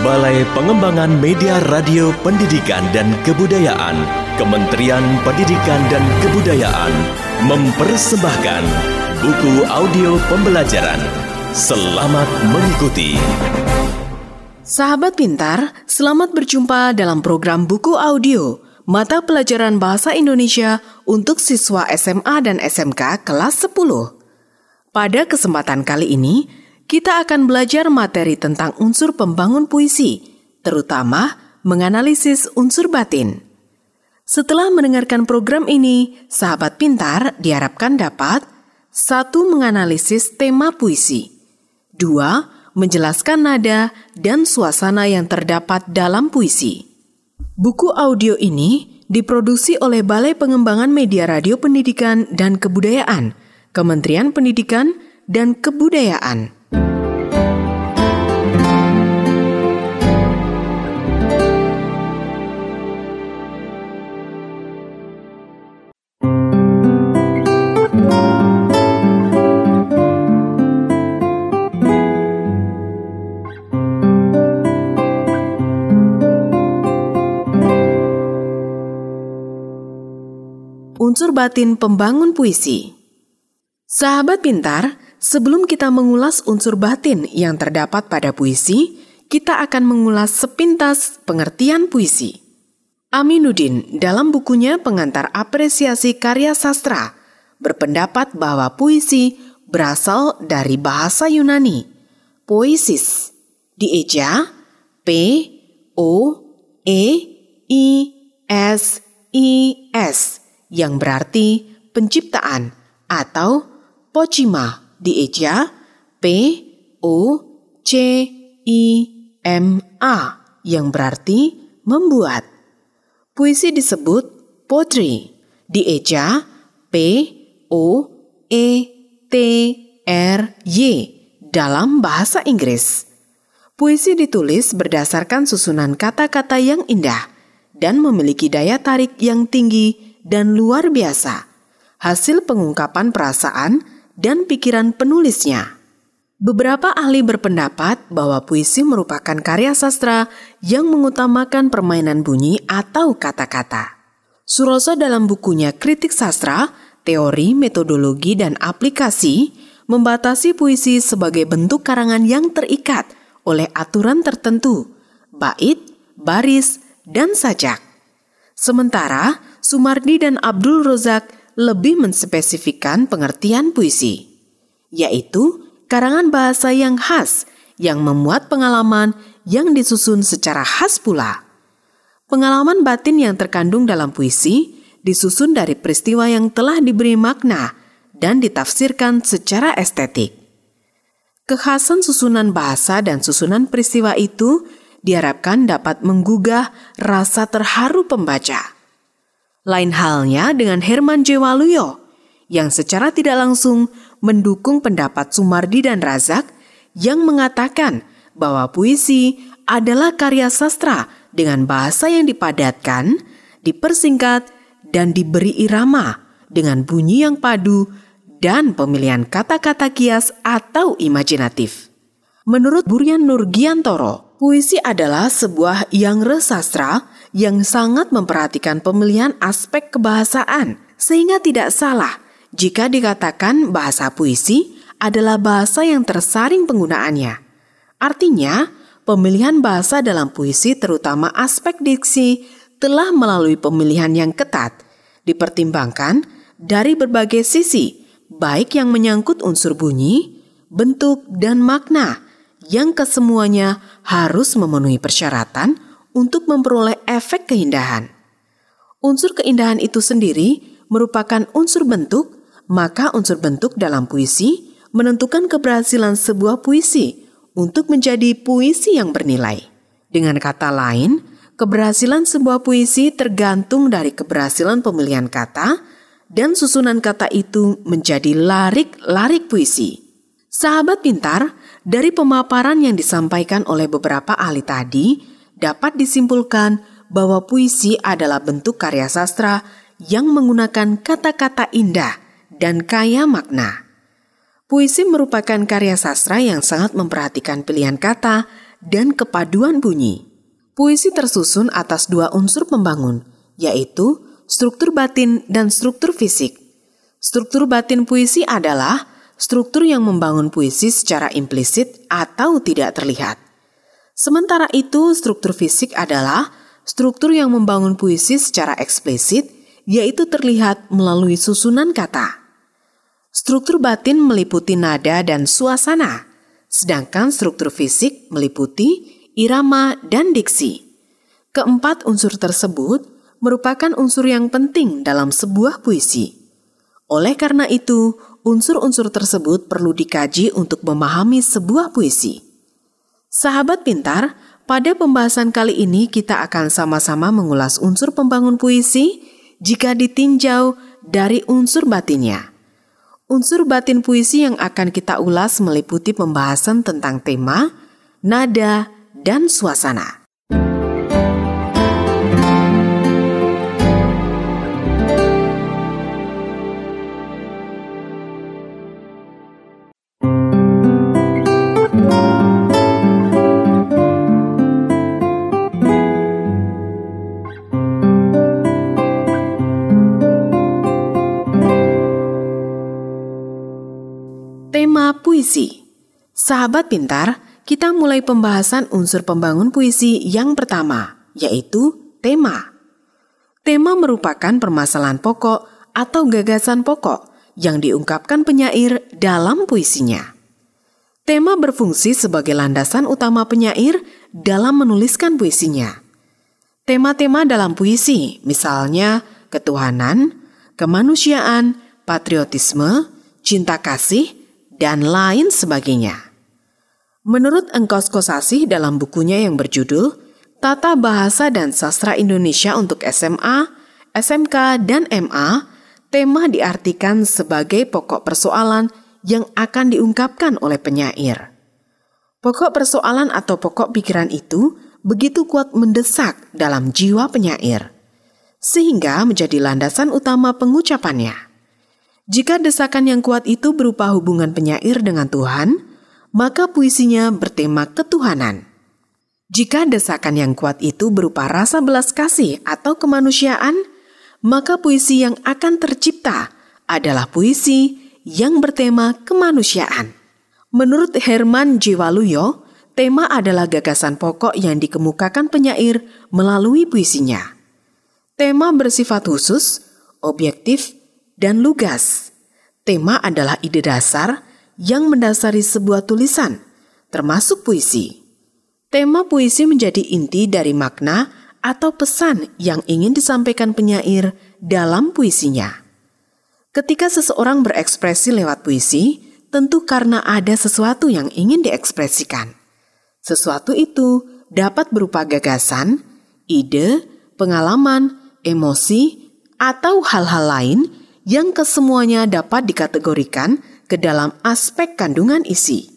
Balai Pengembangan Media Radio Pendidikan dan Kebudayaan, Kementerian Pendidikan dan Kebudayaan mempersembahkan buku audio pembelajaran. Selamat mengikuti. Sahabat pintar, selamat berjumpa dalam program buku audio mata pelajaran bahasa Indonesia untuk siswa SMA dan SMK kelas 10. Pada kesempatan kali ini, kita akan belajar materi tentang unsur pembangun puisi, terutama menganalisis unsur batin. Setelah mendengarkan program ini, sahabat pintar diharapkan dapat satu menganalisis tema puisi, dua menjelaskan nada dan suasana yang terdapat dalam puisi. Buku audio ini diproduksi oleh Balai Pengembangan Media Radio Pendidikan dan Kebudayaan, Kementerian Pendidikan dan Kebudayaan. Batin pembangun puisi. Sahabat pintar, sebelum kita mengulas unsur batin yang terdapat pada puisi, kita akan mengulas sepintas pengertian puisi. Aminuddin dalam bukunya Pengantar Apresiasi Karya Sastra berpendapat bahwa puisi berasal dari bahasa Yunani, poesis, dieja P O E I S I S yang berarti penciptaan atau pocima dieja P O C I M A yang berarti membuat. Puisi disebut poetry dieja P O E T R Y dalam bahasa Inggris. Puisi ditulis berdasarkan susunan kata-kata yang indah dan memiliki daya tarik yang tinggi dan luar biasa, hasil pengungkapan perasaan dan pikiran penulisnya. Beberapa ahli berpendapat bahwa puisi merupakan karya sastra yang mengutamakan permainan bunyi atau kata-kata. Suroso dalam bukunya Kritik Sastra, Teori, Metodologi, dan Aplikasi membatasi puisi sebagai bentuk karangan yang terikat oleh aturan tertentu, bait, baris, dan sajak. Sementara Sumardi dan Abdul Rozak lebih menspesifikkan pengertian puisi, yaitu karangan bahasa yang khas yang memuat pengalaman yang disusun secara khas pula. Pengalaman batin yang terkandung dalam puisi disusun dari peristiwa yang telah diberi makna dan ditafsirkan secara estetik. Kekhasan susunan bahasa dan susunan peristiwa itu diharapkan dapat menggugah rasa terharu pembaca. Lain halnya dengan Herman J. Waluyo, yang secara tidak langsung mendukung pendapat Sumardi dan Razak yang mengatakan bahwa puisi adalah karya sastra dengan bahasa yang dipadatkan, dipersingkat, dan diberi irama dengan bunyi yang padu dan pemilihan kata-kata kias atau imajinatif. Menurut Buryan Nurgiantoro, puisi adalah sebuah yang resastra yang sangat memperhatikan pemilihan aspek kebahasaan, sehingga tidak salah jika dikatakan bahasa puisi adalah bahasa yang tersaring penggunaannya. Artinya, pemilihan bahasa dalam puisi terutama aspek diksi telah melalui pemilihan yang ketat, dipertimbangkan dari berbagai sisi, baik yang menyangkut unsur bunyi, bentuk, dan makna, yang kesemuanya harus memenuhi persyaratan untuk memperoleh efek keindahan. Unsur keindahan itu sendiri merupakan unsur bentuk, maka unsur bentuk dalam puisi menentukan keberhasilan sebuah puisi untuk menjadi puisi yang bernilai. Dengan kata lain, keberhasilan sebuah puisi tergantung dari keberhasilan pemilihan kata dan susunan kata itu menjadi larik-larik puisi. Sahabat pintar, dari pemaparan yang disampaikan oleh beberapa ahli tadi, dapat disimpulkan bahwa puisi adalah bentuk karya sastra yang menggunakan kata-kata indah dan kaya makna. Puisi merupakan karya sastra yang sangat memperhatikan pilihan kata dan kepaduan bunyi. Puisi tersusun atas dua unsur pembangun, yaitu struktur batin dan struktur fisik. Struktur batin puisi adalah struktur yang membangun puisi secara implisit atau tidak terlihat. Sementara itu, struktur fisik adalah struktur yang membangun puisi secara eksplisit, yaitu terlihat melalui susunan kata. Struktur batin meliputi nada dan suasana, sedangkan struktur fisik meliputi irama dan diksi. Keempat unsur tersebut merupakan unsur yang penting dalam sebuah puisi. Oleh karena itu, unsur-unsur tersebut perlu dikaji untuk memahami sebuah puisi. Sahabat pintar, pada pembahasan kali ini kita akan sama-sama mengulas unsur pembangun puisi jika ditinjau dari unsur batinnya. Unsur batin puisi yang akan kita ulas meliputi pembahasan tentang tema, nada, dan suasana. Sahabat pintar, kita mulai pembahasan unsur pembangun puisi yang pertama, yaitu tema. Tema merupakan permasalahan pokok atau gagasan pokok yang diungkapkan penyair dalam puisinya. Tema berfungsi sebagai landasan utama penyair dalam menuliskan puisinya. Tema-tema dalam puisi, misalnya ketuhanan, kemanusiaan, patriotisme, cinta kasih, dan lain sebagainya. Menurut Engkos Kosasih dalam bukunya yang berjudul Tata Bahasa dan Sastra Indonesia untuk SMA, SMK, dan MA, tema diartikan sebagai pokok persoalan yang akan diungkapkan oleh penyair. Pokok persoalan atau pokok pikiran itu begitu kuat mendesak dalam jiwa penyair, sehingga menjadi landasan utama pengucapannya. Jika desakan yang kuat itu berupa hubungan penyair dengan Tuhan, maka puisinya bertema ketuhanan. Jika desakan yang kuat itu berupa rasa belas kasih atau kemanusiaan, maka puisi yang akan tercipta adalah puisi yang bertema kemanusiaan. Menurut Herman J. Waluyo, tema adalah gagasan pokok yang dikemukakan penyair melalui puisinya. Tema bersifat khusus, objektif, dan lugas. Tema adalah ide dasar yang mendasari sebuah tulisan, termasuk puisi. Tema puisi menjadi inti dari makna atau pesan yang ingin disampaikan penyair dalam puisinya. Ketika seseorang berekspresi lewat puisi, tentu karena ada sesuatu yang ingin diekspresikan. Sesuatu itu dapat berupa gagasan, ide, pengalaman, emosi, atau hal-hal lain yang kesemuanya dapat dikategorikan ke dalam aspek kandungan isi.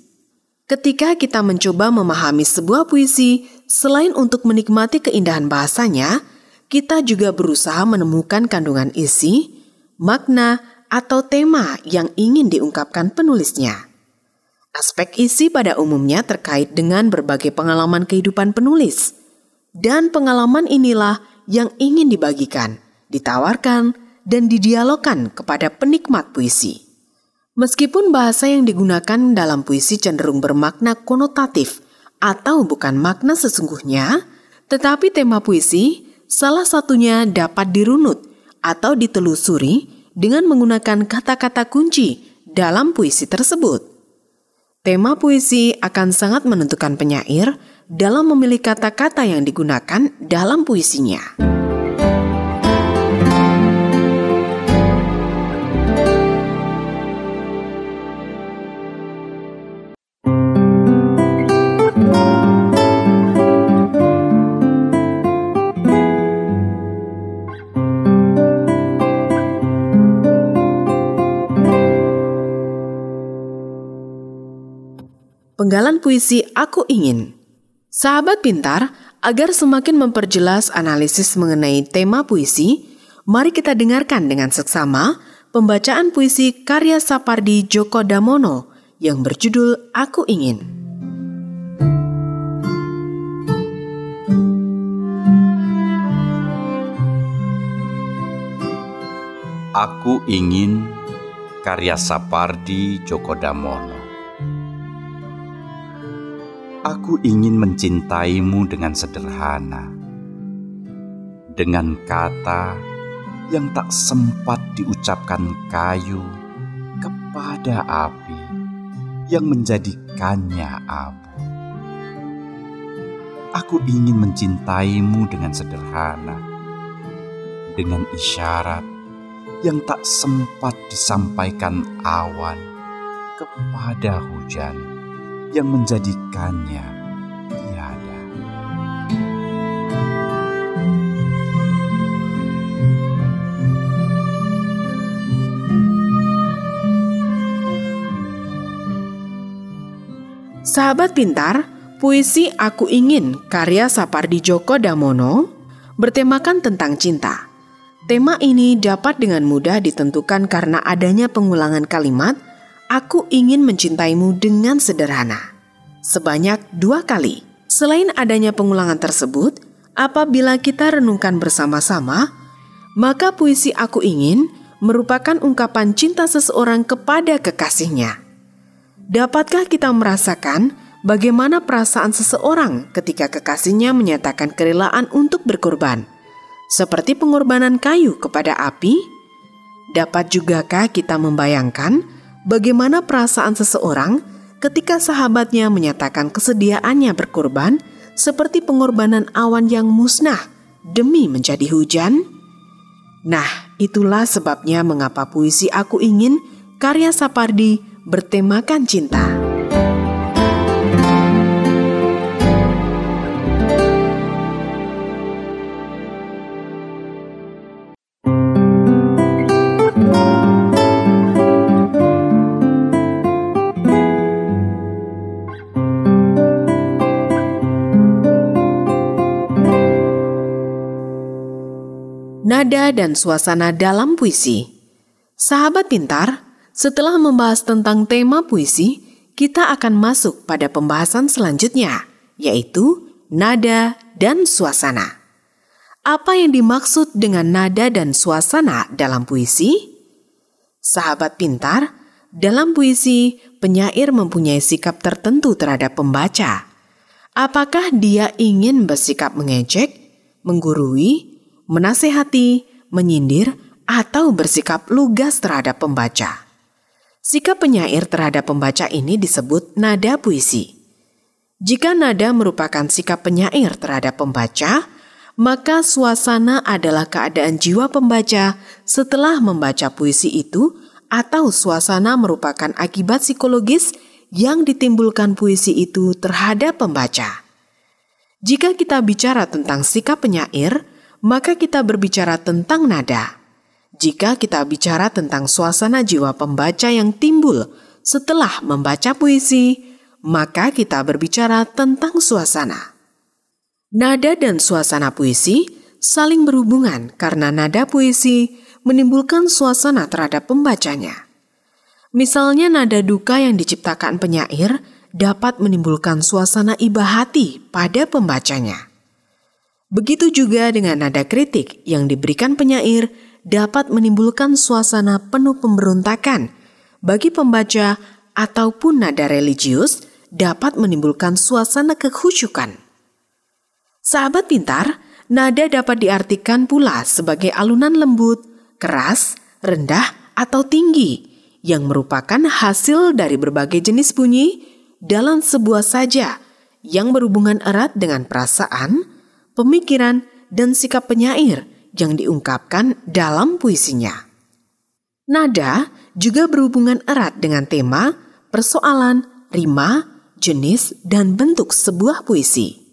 Ketika kita mencoba memahami sebuah puisi, selain untuk menikmati keindahan bahasanya, kita juga berusaha menemukan kandungan isi, makna, atau tema yang ingin diungkapkan penulisnya. Aspek isi pada umumnya terkait dengan berbagai pengalaman kehidupan penulis, dan pengalaman inilah yang ingin dibagikan, ditawarkan, dan didialogkan kepada penikmat puisi. Meskipun bahasa yang digunakan dalam puisi cenderung bermakna konotatif atau bukan makna sesungguhnya, tetapi tema puisi salah satunya dapat dirunut atau ditelusuri dengan menggunakan kata-kata kunci dalam puisi tersebut. Tema puisi akan sangat menentukan penyair dalam memilih kata-kata yang digunakan dalam puisinya. Penggalan puisi Aku Ingin. Sahabat pintar, agar semakin memperjelas analisis mengenai tema puisi, mari kita dengarkan dengan seksama pembacaan puisi karya Sapardi Djoko Damono yang berjudul Aku Ingin. Aku ingin karya Sapardi Djoko Damono. Aku ingin mencintaimu dengan sederhana, dengan kata yang tak sempat diucapkan kayu kepada api yang menjadikannya abu. Aku ingin mencintaimu dengan sederhana, dengan isyarat yang tak sempat disampaikan awan kepada hujan yang menjadikannya tiada. Sahabat pintar, puisi Aku Ingin karya Sapardi Djoko Damono bertemakan tentang cinta. Tema ini dapat dengan mudah ditentukan karena adanya pengulangan kalimat "Aku ingin mencintaimu dengan sederhana" sebanyak dua kali. Selain adanya pengulangan tersebut, apabila kita renungkan bersama-sama, maka puisi "Aku Ingin" merupakan ungkapan cinta seseorang kepada kekasihnya. Dapatkah kita merasakan bagaimana perasaan seseorang ketika kekasihnya menyatakan kerelaan untuk berkorban? seperti pengorbanan kayu kepada api? Dapat jugakah kita membayangkan bagaimana perasaan seseorang ketika sahabatnya menyatakan kesediaannya berkorban seperti pengorbanan awan yang musnah demi menjadi hujan? Nah, itulah sebabnya mengapa puisi Aku Ingin karya Sapardi bertemakan cinta. Dan suasana dalam puisi. Sahabat pintar, setelah membahas tentang tema puisi, kita akan masuk pada pembahasan selanjutnya, yaitu nada dan suasana. Apa yang dimaksud dengan nada dan suasana dalam puisi? Sahabat pintar, dalam puisi, penyair mempunyai sikap tertentu terhadap pembaca. Apakah dia ingin bersikap mengejek, menggurui, menasehati, menyindir, atau bersikap lugas terhadap pembaca. Sikap penyair terhadap pembaca ini disebut nada puisi. Jika nada merupakan sikap penyair terhadap pembaca, maka suasana adalah keadaan jiwa pembaca setelah membaca puisi itu, atau suasana merupakan akibat psikologis yang ditimbulkan puisi itu terhadap pembaca. Jika kita bicara tentang sikap penyair, maka kita berbicara tentang nada. Jika kita bicara tentang suasana jiwa pembaca yang timbul setelah membaca puisi, maka kita berbicara tentang suasana. Nada dan suasana puisi saling berhubungan karena nada puisi menimbulkan suasana terhadap pembacanya. Misalnya nada duka yang diciptakan penyair dapat menimbulkan suasana iba hati pada pembacanya. Begitu juga dengan nada kritik yang diberikan penyair dapat menimbulkan suasana penuh pemberontakan bagi pembaca ataupun nada religius dapat menimbulkan suasana kekhusyukan. Sahabat pintar, nada dapat diartikan pula sebagai alunan lembut, keras, rendah, atau tinggi yang merupakan hasil dari berbagai jenis bunyi dalam sebuah saja yang berhubungan erat dengan perasaan, pemikiran, dan sikap penyair yang diungkapkan dalam puisinya. Nada juga berhubungan erat dengan tema, persoalan, rima, jenis, dan bentuk sebuah puisi.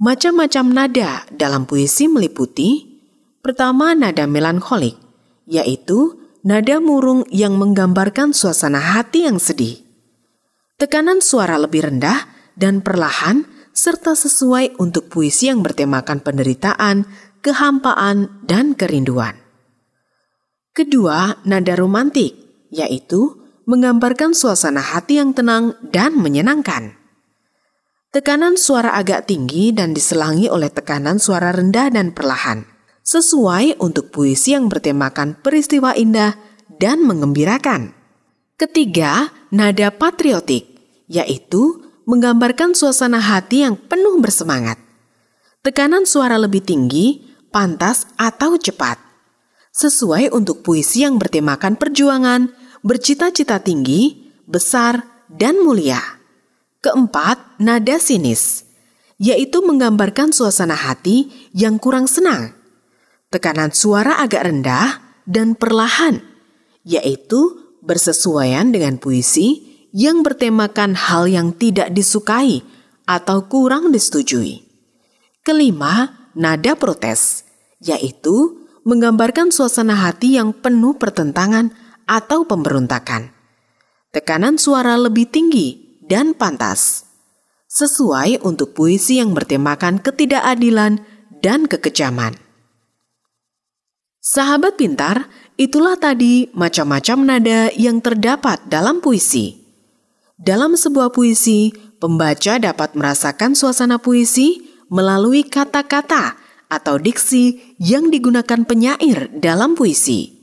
Macam-macam nada dalam puisi meliputi pertama nada melankolik, yaitu nada murung yang menggambarkan suasana hati yang sedih. Tekanan suara lebih rendah dan perlahan serta sesuai untuk puisi yang bertemakan penderitaan, kehampaan, dan kerinduan. Kedua, nada romantik, yaitu menggambarkan suasana hati yang tenang dan menyenangkan. Tekanan suara agak tinggi dan diselangi oleh tekanan suara rendah dan perlahan. sesuai untuk puisi yang bertemakan peristiwa indah dan mengembirakan. Ketiga, nada patriotik, yaitu menggambarkan suasana hati yang penuh bersemangat. Tekanan suara lebih tinggi, pantas, atau cepat. Sesuai untuk puisi yang bertemakan perjuangan, bercita-cita tinggi, besar, dan mulia. Keempat, nada sinis, yaitu menggambarkan suasana hati yang kurang senang tekanan suara agak rendah dan perlahan, yaitu bersesuaian dengan puisi yang bertemakan hal yang tidak disukai atau kurang disetujui. Kelima, nada protes, yaitu menggambarkan suasana hati yang penuh pertentangan atau pemberontakan. Tekanan suara lebih tinggi dan pantas, sesuai untuk puisi yang bertemakan ketidakadilan dan kekejaman. Sahabat pintar, itulah tadi macam-macam nada yang terdapat dalam puisi. Dalam sebuah puisi, pembaca dapat merasakan suasana puisi melalui kata-kata atau diksi yang digunakan penyair dalam puisi.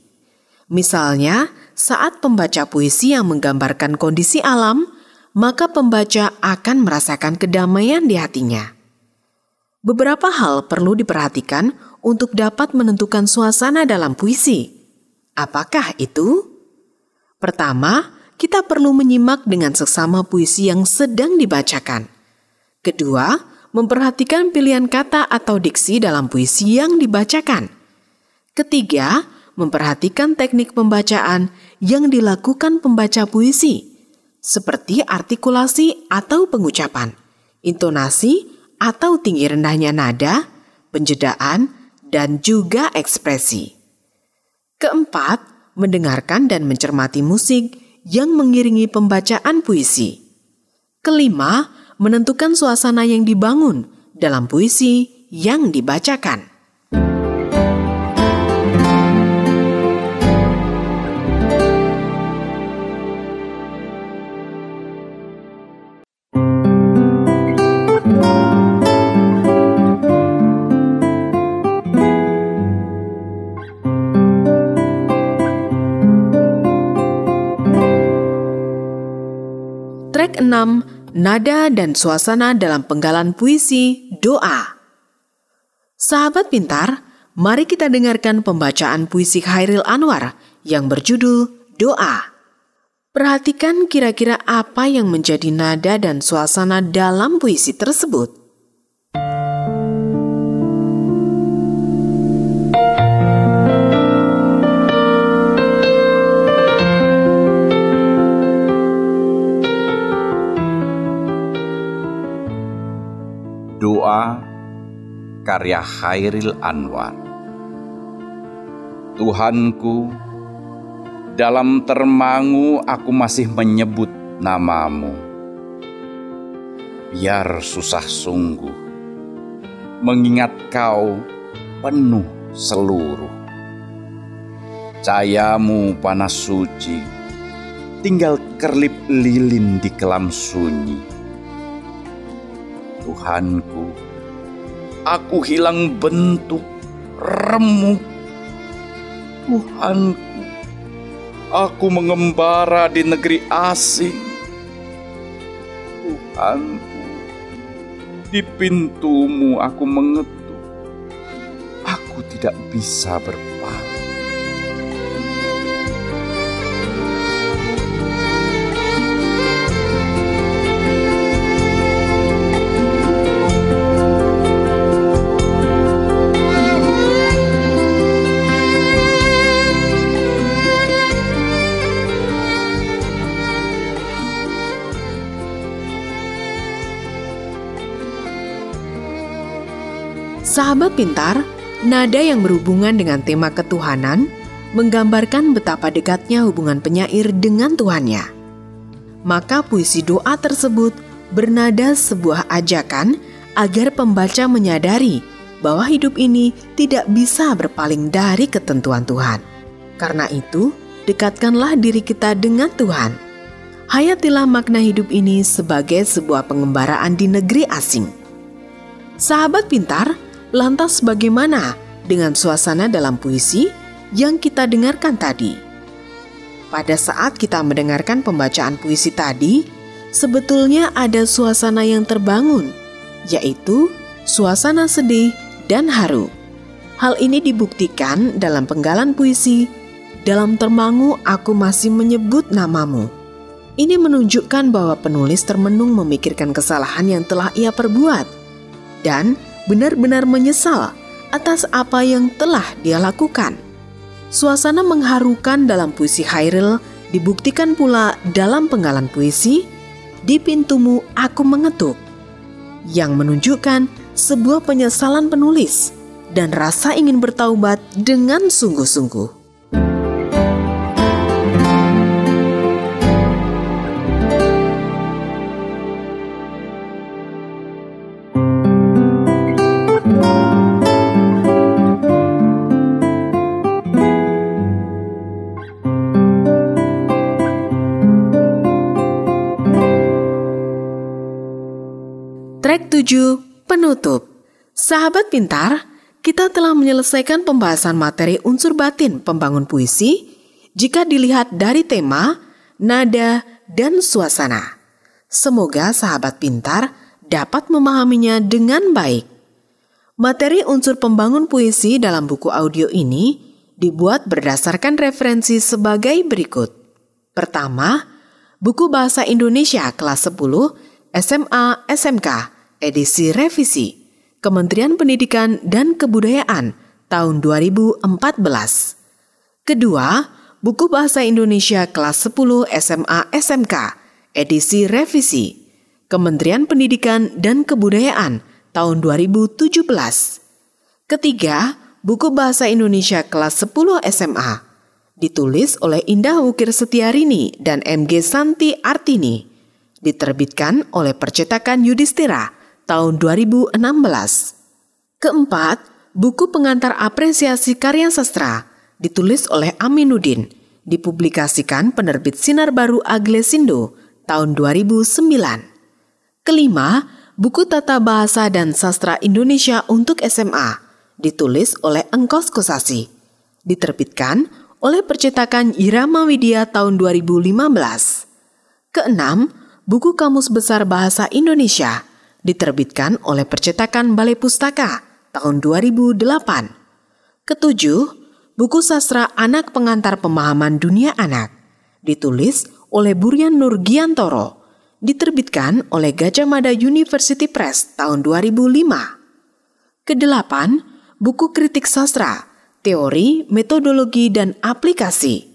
Misalnya, saat pembaca puisi yang menggambarkan kondisi alam, maka pembaca akan merasakan kedamaian di hatinya. Beberapa hal perlu diperhatikan untuk dapat menentukan suasana dalam puisi. Apakah itu? Pertama, kita perlu menyimak dengan sesama puisi yang sedang dibacakan. Kedua, memperhatikan pilihan kata atau diksi dalam puisi yang dibacakan. Ketiga, memperhatikan teknik pembacaan yang dilakukan pembaca puisi, seperti artikulasi atau pengucapan, intonasi, atau tinggi rendahnya nada, penjedaan, dan juga ekspresi. Keempat, mendengarkan dan mencermati musik yang mengiringi pembacaan puisi. Kelima, menentukan suasana yang dibangun dalam puisi yang dibacakan. Nada dan Suasana dalam Penggalan Puisi Doa. Sahabat pintar, mari kita dengarkan pembacaan puisi Khairil Anwar yang berjudul Doa. Perhatikan kira-kira apa yang menjadi nada dan suasana dalam puisi tersebut. Karya Khairil Anwar. Tuhanku, dalam termangu aku masih menyebut namamu. Biar susah sungguh, mengingat kau penuh seluruh. Cahayamu panas suci, tinggal kerlip lilin di kelam sunyi Tuhanku, aku hilang bentuk, remuk. Tuhanku, aku mengembara di negeri asing. Tuhanku, di pintumu aku mengetuk. Aku tidak bisa berpaling. Sahabat pintar, nada yang berhubungan dengan tema ketuhanan menggambarkan betapa dekatnya hubungan penyair dengan Tuhannya. Maka puisi doa tersebut bernada sebuah ajakan agar pembaca menyadari bahwa hidup ini tidak bisa berpaling dari ketentuan Tuhan. Karena itu, dekatkanlah diri kita dengan Tuhan. Hayatilah makna hidup ini sebagai sebuah pengembaraan di negeri asing. Sahabat pintar, Lantas bagaimana dengan suasana dalam puisi yang kita dengarkan tadi. Pada saat kita mendengarkan pembacaan puisi tadi, sebetulnya ada suasana yang terbangun, yaitu suasana sedih dan haru. Hal ini dibuktikan dalam penggalan puisi, dalam termangu aku masih menyebut namamu. Ini menunjukkan bahwa penulis termenung memikirkan kesalahan yang telah ia perbuat dan benar-benar menyesal atas apa yang telah dia lakukan. Suasana mengharukan dalam puisi Hairil dibuktikan pula dalam penggalan puisi Di Pintumu Aku Mengetuk yang menunjukkan sebuah penyesalan penulis dan rasa ingin bertaubat dengan sungguh-sungguh. 7 Penutup Sahabat pintar, kita telah menyelesaikan pembahasan materi unsur batin pembangun puisi jika dilihat dari tema, nada, dan suasana. Semoga sahabat pintar dapat memahaminya dengan baik. Materi unsur pembangun puisi dalam buku audio ini dibuat berdasarkan referensi sebagai berikut. Pertama, buku Bahasa Indonesia kelas 10 SMA SMK edisi revisi Kementerian Pendidikan dan Kebudayaan tahun 2014. Kedua, buku Bahasa Indonesia kelas 10 SMA SMK edisi revisi Kementerian Pendidikan dan Kebudayaan tahun 2017. Ketiga, buku Bahasa Indonesia kelas 10 SMA ditulis oleh Indah Wukir Setiarini dan MG Santi Artini, diterbitkan oleh percetakan Yudhistira tahun 2016. Keempat, buku pengantar apresiasi karya sastra ditulis oleh Aminuddin, dipublikasikan penerbit Sinar Baru Aglesindo tahun 2009. Kelima, buku Tata Bahasa dan Sastra Indonesia untuk SMA ditulis oleh Engkos Kosasi, diterbitkan oleh percetakan Irama Widya tahun 2015. Keenam, buku Kamus Besar Bahasa Indonesia diterbitkan oleh percetakan Balai Pustaka tahun 2008. Ketujuh, buku sastra Anak Pengantar Pemahaman Dunia Anak ditulis oleh Burian Nurgiantoro, diterbitkan oleh Gajah Mada University Press tahun 2005. Kedelapan, buku kritik sastra, teori, metodologi, dan aplikasi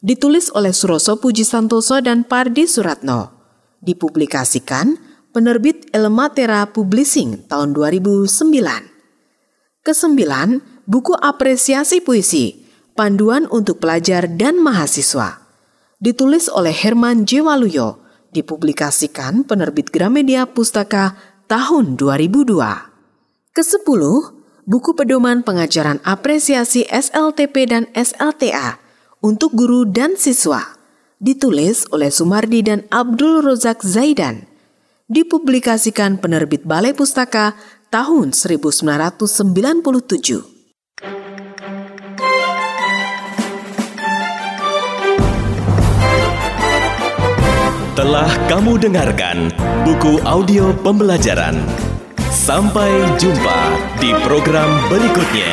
ditulis oleh Suroso Puji Santoso dan Pardi Suratno, dipublikasikan penerbit Elmatera Publishing tahun 2009. Kesembilan, buku apresiasi puisi, panduan untuk pelajar dan mahasiswa. Ditulis oleh Herman J. Waluyo, dipublikasikan penerbit Gramedia Pustaka tahun 2002. Kesepuluh, buku pedoman pengajaran apresiasi SLTP dan SLTA untuk guru dan siswa. Ditulis oleh Sumardi dan Abdul Rozak Zaidan dipublikasikan penerbit Balai Pustaka tahun 1997. Telah kamu dengarkan buku audio pembelajaran. Sampai jumpa di program berikutnya.